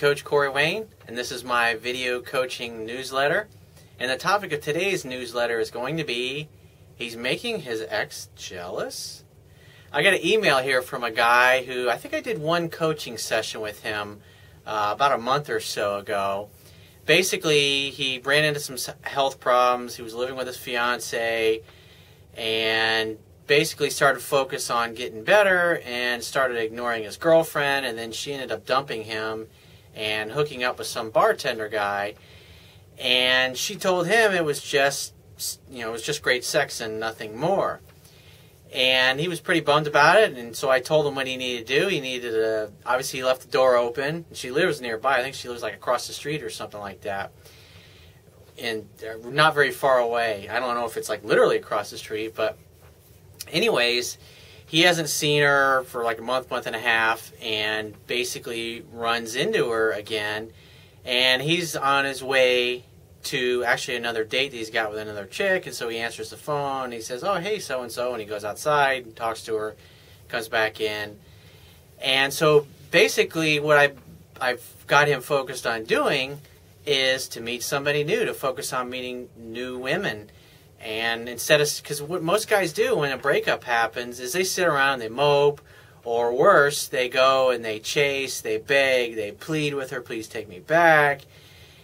Coach Corey Wayne, and this is my video coaching newsletter. And the topic of today's newsletter is going to be He's making his ex jealous? I got an email here from a guy who I think I did one coaching session with him uh, about a month or so ago. Basically, he ran into some health problems. He was living with his fiance and basically started to focus on getting better and started ignoring his girlfriend and then she ended up dumping him and hooking up with some bartender guy and she told him it was just you know it was just great sex and nothing more. And he was pretty bummed about it and so i told him what he needed to do. He needed to obviously he left the door open. She lives nearby. I think she lives like across the street or something like that. And not very far away. I don't know if it's like literally across the street but anyways, he hasn't seen her for like a month, month and a half, and basically runs into her again. And he's on his way to actually another date that he's got with another chick, and so he answers the phone. He says, "Oh, hey, so and so," and he goes outside and talks to her, comes back in, and so basically, what I I've got him focused on doing is to meet somebody new, to focus on meeting new women and instead of, because what most guys do when a breakup happens is they sit around, they mope, or worse, they go and they chase, they beg, they plead with her, please take me back.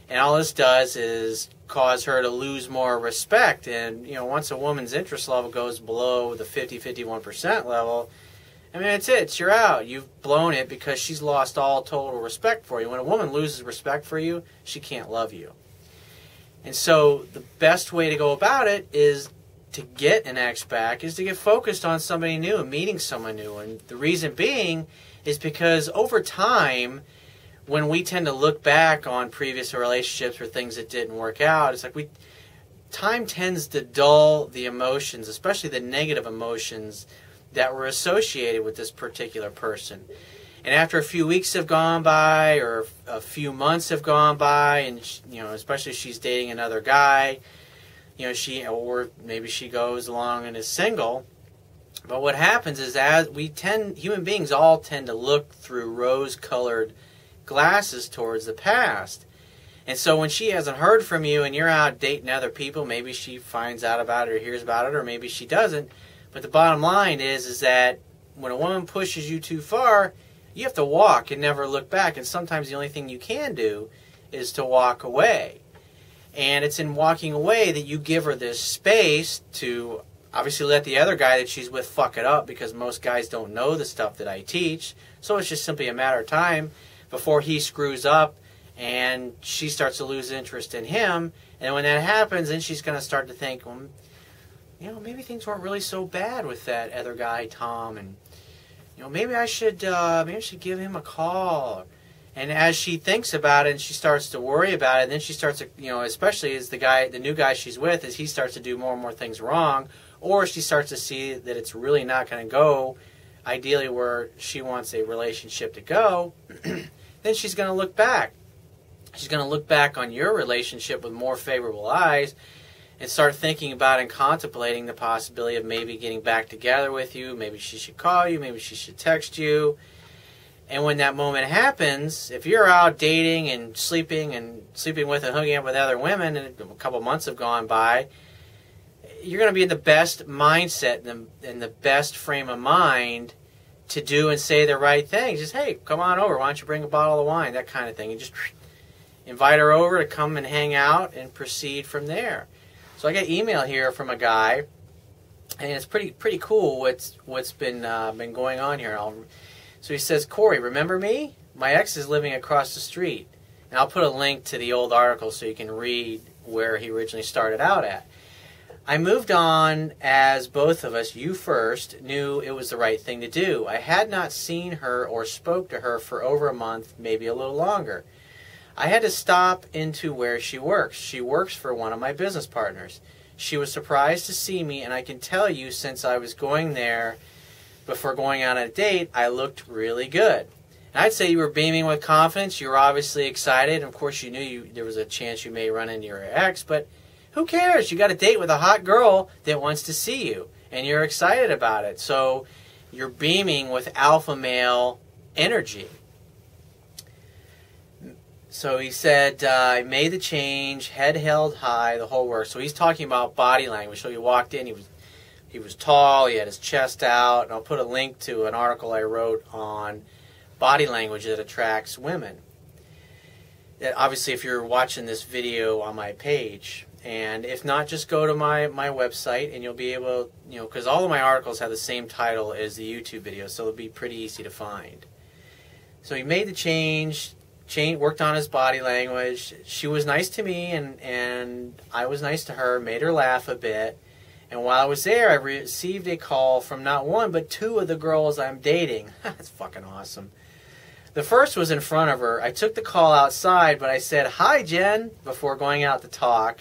And all this does is cause her to lose more respect. And, you know, once a woman's interest level goes below the 50, 51% level, I mean, it's it. You're out. You've blown it because she's lost all total respect for you. When a woman loses respect for you, she can't love you. And so the best way to go about it is to get an ex back is to get focused on somebody new and meeting someone new. And the reason being is because over time, when we tend to look back on previous relationships or things that didn't work out, it's like we time tends to dull the emotions, especially the negative emotions that were associated with this particular person. And after a few weeks have gone by, or a few months have gone by, and she, you know, especially if she's dating another guy, you know, she or maybe she goes along and is single. But what happens is, as we tend, human beings all tend to look through rose-colored glasses towards the past. And so when she hasn't heard from you and you're out dating other people, maybe she finds out about it or hears about it, or maybe she doesn't. But the bottom line is, is that when a woman pushes you too far, you have to walk and never look back. And sometimes the only thing you can do is to walk away. And it's in walking away that you give her this space to obviously let the other guy that she's with fuck it up because most guys don't know the stuff that I teach. So it's just simply a matter of time before he screws up and she starts to lose interest in him. And when that happens, then she's going to start to think, well, you know, maybe things weren't really so bad with that other guy, Tom. And you know, maybe I should, uh, maybe I should give him a call. And as she thinks about it and she starts to worry about it, and then she starts to, you know, especially as the guy, the new guy she's with, as he starts to do more and more things wrong, or she starts to see that it's really not going to go ideally where she wants a relationship to go, then she's going to look back. She's going to look back on your relationship with more favorable eyes and start thinking about and contemplating the possibility of maybe getting back together with you. Maybe she should call you. Maybe she should text you. And when that moment happens, if you're out dating and sleeping and sleeping with and hooking up with other women, and a couple months have gone by, you're going to be in the best mindset and the, in the best frame of mind to do and say the right thing. Just hey, come on over. Why don't you bring a bottle of wine? That kind of thing. And just invite her over to come and hang out and proceed from there. So I got email here from a guy, and it's pretty pretty cool what's what's been uh, been going on here. I'll, so he says, Corey, remember me? My ex is living across the street, and I'll put a link to the old article so you can read where he originally started out at. I moved on as both of us, you first, knew it was the right thing to do. I had not seen her or spoke to her for over a month, maybe a little longer. I had to stop into where she works. She works for one of my business partners. She was surprised to see me, and I can tell you, since I was going there before going on a date, I looked really good. And I'd say you were beaming with confidence. You were obviously excited. Of course, you knew you, there was a chance you may run into your ex, but who cares? You got a date with a hot girl that wants to see you, and you're excited about it. So you're beaming with alpha male energy So he said, uh, I made the change, head held high, the whole work. So he's talking about body language. So he walked in, he was he was tall, he had his chest out, and I'll put a link to an article I wrote on body language that attracts women. Obviously, if you're watching this video on my page, and if not, just go to my, my website and you'll be able, you know, because all of my articles have the same title as the YouTube video, so it'll be pretty easy to find. So he made the change, change worked on his body language. She was nice to me, and, and I was nice to her, made her laugh a bit. And while I was there, I received a call from not one, but two of the girls I'm dating. That's fucking awesome. The first was in front of her. I took the call outside, but I said, Hi, Jen, before going out to talk.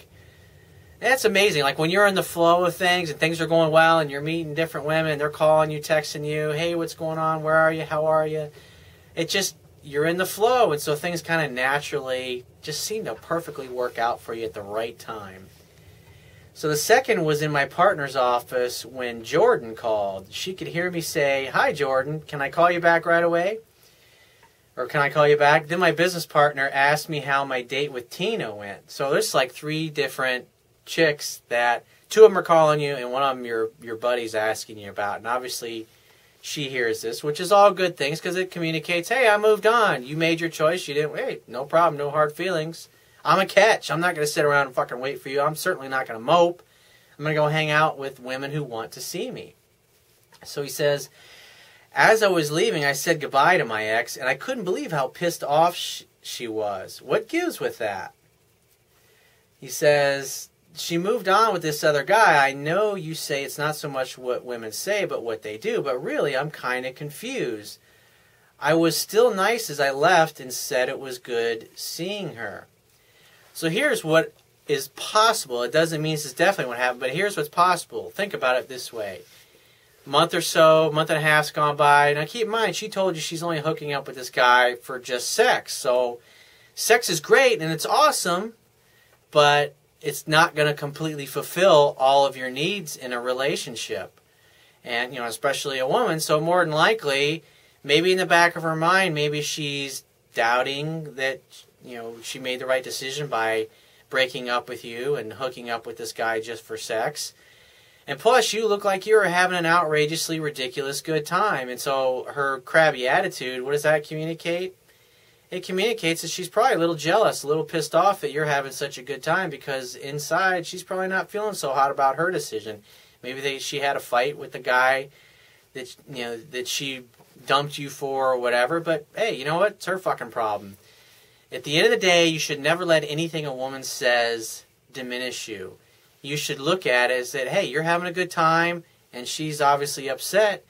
That's amazing. Like when you're in the flow of things and things are going well and you're meeting different women, they're calling you, texting you, Hey, what's going on? Where are you? How are you? It just, you're in the flow. And so things kind of naturally just seem to perfectly work out for you at the right time. So the second was in my partner's office when Jordan called. She could hear me say, Hi, Jordan, can I call you back right away? Or can I call you back? Then my business partner asked me how my date with Tina went. So there's like three different chicks that two of them are calling you and one of them your your buddy's asking you about. And obviously she hears this, which is all good things because it communicates, hey, I moved on. You made your choice. You didn't wait. No problem. No hard feelings. I'm a catch. I'm not going to sit around and fucking wait for you. I'm certainly not going to mope. I'm going to go hang out with women who want to see me. So he says, as I was leaving, I said goodbye to my ex, and I couldn't believe how pissed off sh- she was. What gives with that? He says, she moved on with this other guy. I know you say it's not so much what women say, but what they do, but really, I'm kind of confused. I was still nice as I left and said it was good seeing her. So here's what is possible. It doesn't mean this is definitely what happened, but here's what's possible. Think about it this way. A month or so, month and a half's gone by. Now keep in mind, she told you she's only hooking up with this guy for just sex. So sex is great and it's awesome, but it's not going to completely fulfill all of your needs in a relationship. And, you know, especially a woman. So more than likely, maybe in the back of her mind, maybe she's doubting that you know she made the right decision by breaking up with you and hooking up with this guy just for sex. And plus, you look like you were having an outrageously ridiculous good time. And so, her crabby attitude, what does that communicate? It communicates that she's probably a little jealous, a little pissed off that you're having such a good time because inside she's probably not feeling so hot about her decision. Maybe they, she had a fight with the guy that you know that she dumped you for or whatever. But hey, you know what? It's her fucking problem. At the end of the day, you should never let anything a woman says diminish you. You should look at it as that, hey, you're having a good time, and she's obviously upset.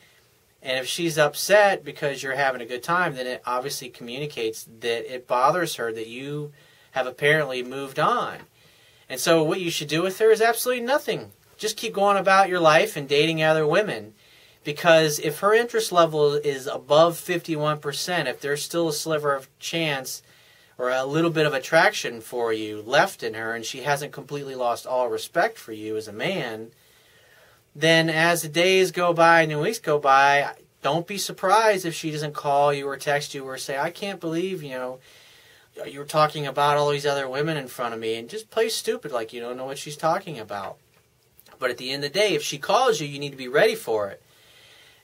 And if she's upset because you're having a good time, then it obviously communicates that it bothers her that you have apparently moved on. And so, what you should do with her is absolutely nothing. Just keep going about your life and dating other women. Because if her interest level is above 51%, if there's still a sliver of chance or a little bit of attraction for you left in her and she hasn't completely lost all respect for you as a man, then as the days go by and the weeks go by, don't be surprised if she doesn't call you or text you or say, I can't believe, you know, you were talking about all these other women in front of me and just play stupid like you don't know what she's talking about. But at the end of the day, if she calls you, you need to be ready for it.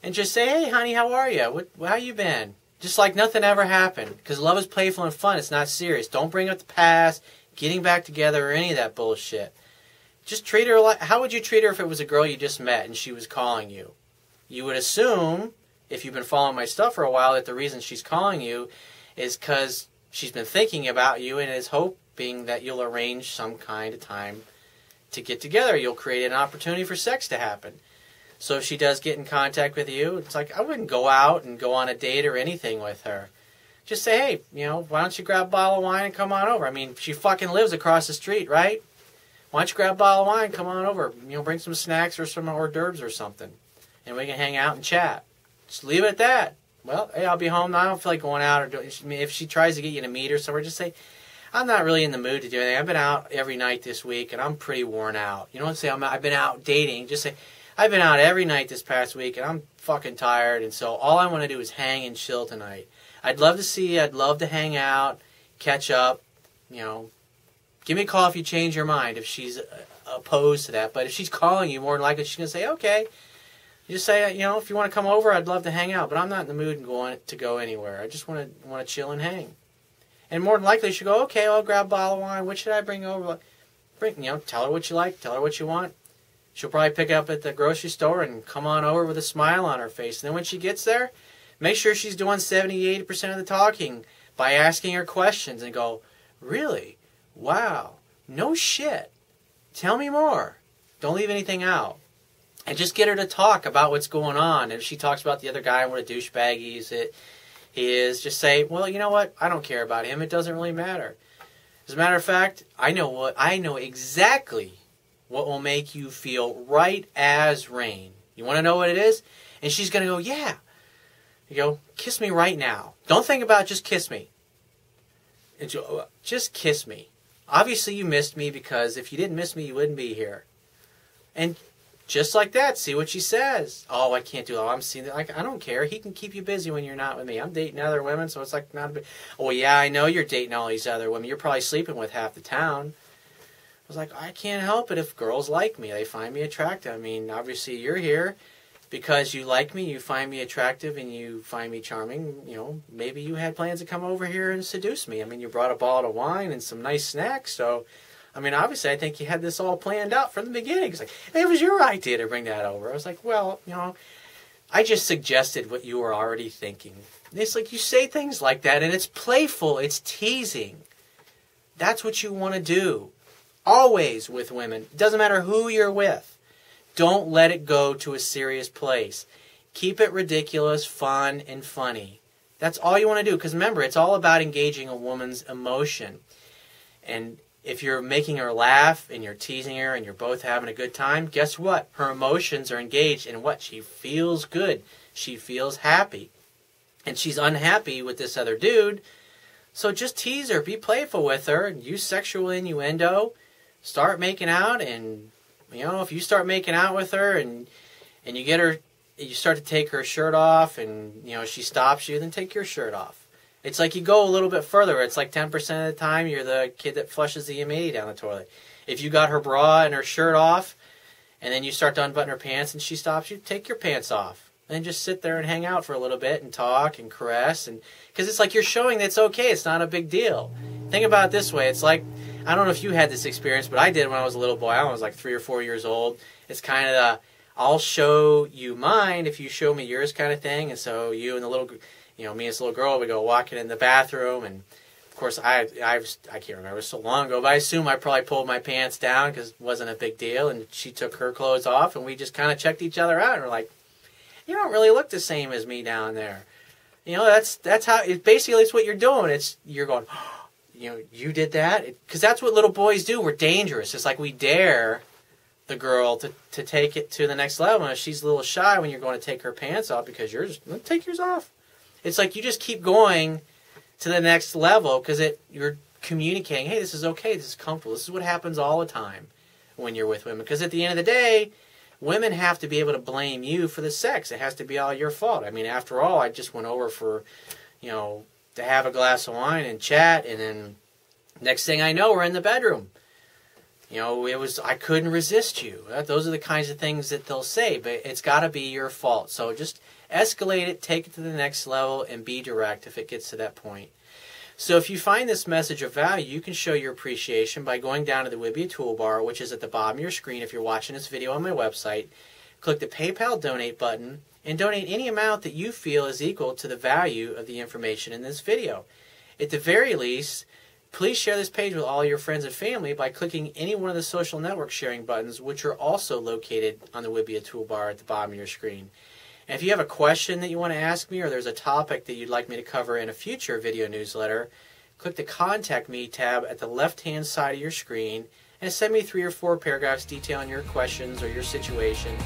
And just say, hey, honey, how are you? What, how you been? Just like nothing ever happened. Because love is playful and fun. It's not serious. Don't bring up the past, getting back together, or any of that bullshit. Just treat her like. How would you treat her if it was a girl you just met and she was calling you? You would assume, if you've been following my stuff for a while, that the reason she's calling you is because she's been thinking about you and is hoping that you'll arrange some kind of time to get together. You'll create an opportunity for sex to happen. So if she does get in contact with you, it's like I wouldn't go out and go on a date or anything with her. Just say, hey, you know, why don't you grab a bottle of wine and come on over? I mean, she fucking lives across the street, right? Why don't you grab a bottle of wine, come on over? You know, bring some snacks or some hors d'oeuvres or something, and we can hang out and chat. Just leave it at that. Well, hey, I'll be home. I don't feel like going out or doing. If she tries to get you to meet her somewhere, just say, I'm not really in the mood to do anything. I've been out every night this week, and I'm pretty worn out. You don't say I'm. I've been out dating. Just say I've been out every night this past week and I'm fucking tired and so all I want to do is hang and chill tonight. I'd love to see you, I'd love to hang out, catch up, you know, give me a call if you change your mind if she's uh, opposed to that. But if she's calling you, more than likely she's going to say, okay. You just say, you know, if you want to come over, I'd love to hang out, but I'm not in the mood and going to go anywhere. I just want to want to chill and hang. And more than likely she'll go, okay, I'll grab a bottle of wine. What should I bring over? Bring, you know, tell her what you like, tell her what you want. She'll probably pick up at the grocery store and come on over with a smile on her face. And then when she gets there, make sure she's doing 70, 80% of the talking by asking her questions and go, really? Wow. No shit. Tell me more. Don't leave anything out. And just get her to talk about what's going on. And if she talks about the other guy and what a douchebag he is, it, he is, just say, well, you know what? I don't care about him. It doesn't really matter. As a matter of fact, I know what I know exactly what will make you feel right as rain. You want to know what it is? And she's going to go, yeah. You go, kiss me right now. Don't think about it, just kiss me. And go, just kiss me. Obviously, you missed me because if you didn't miss me, you wouldn't be here. And just like that, see what she says. Oh, I can't do it. Oh, I'm seeing that. Like, I don't care. He can keep you busy when you're not with me. I'm dating other women, so it's like not a big. Oh, yeah, I know you're dating all these other women. You're probably sleeping with half the town. I was like, I can't help it if girls like me. They find me attractive. I mean, obviously, you're here because you like me, you find me attractive, and you find me charming. You know, maybe you had plans to come over here and seduce me. I mean, you brought a bottle of wine and some nice snacks, so I mean, obviously, I think you had this all planned out from the beginning. It's like, it was your idea to bring that over. I was like, well, you know, I just suggested what you were already thinking. And it's like you say things like that, and it's playful, it's teasing. That's what you want to do. Always with women. It doesn't matter who you're with. Don't let it go to a serious place. Keep it ridiculous, fun, and funny. That's all you want to do. Because remember, it's all about engaging a woman's emotion. And if you're making her laugh and you're teasing her and you're both having a good time, guess what? Her emotions are engaged in what? She feels good. She feels happy. And she's unhappy with this other dude. So just tease her, be playful with her, use sexual innuendo, start making out and you know, if you start making out with her and and you get her you start to take her shirt off and you know she stops you, then take your shirt off it's like you go a little bit further. It's like 10% of the time you're the kid that flushes the humidity down the toilet. If you got her bra and her shirt off, and then you start to unbutton her pants and she stops you, take your pants off. And just sit there and hang out for a little bit and talk and caress. and Because it's like you're showing that it's okay. It's not a big deal. Think about it this way. It's like, I don't know if you had this experience, but I did when I was a little boy. I was like three or four years old. It's kind of the, I'll show you mine if you show me yours kind of thing. And so you and the little you know, me as a little girl would go walking in the bathroom, and of course, I I was I can't remember so long ago, but I assume I probably pulled my pants down because it wasn't a big deal, and she took her clothes off, and we just kind of checked each other out, and we're like, you don't really look the same as me down there. You know, that's that's how it basically it's what you're doing. It's you're going, oh, you know, you did that because that's what little boys do. We're dangerous. It's like we dare the girl to, to take it to the next level. And she's a little shy when you're going to take her pants off because you're just take yours off. It's like you just keep going to the next level because it you're communicating, hey, this is okay, this is comfortable. This is what happens all the time when you're with women. Because at the end of the day, women have to be able to blame you for the sex. It has to be all your fault. I mean, after all, I just went over for, you know, to have a glass of wine and chat, and then next thing I know, we're in the bedroom. You know, it was I couldn't resist you. Uh, those are the kinds of things that they'll say, but it's got to be your fault. So just escalate it, take it to the next level, and be direct if it gets to that point. So if you find this message of value, you can show your appreciation by going down to the Wibiya toolbar, which is at the bottom of your screen if you're watching this video on my website. Click the PayPal donate button and donate any amount that you feel is equal to the value of the information in this video. At the very least, please share this page with all your friends and family by clicking any one of the social network sharing buttons, which are also located on the Wibiya toolbar at the bottom of your screen. And if you have a question that you want to ask me or there's a topic that you'd like me to cover in a future video newsletter, click the Contact Me tab at the left-hand side of your screen and send me three or four paragraphs detailing your questions or your situation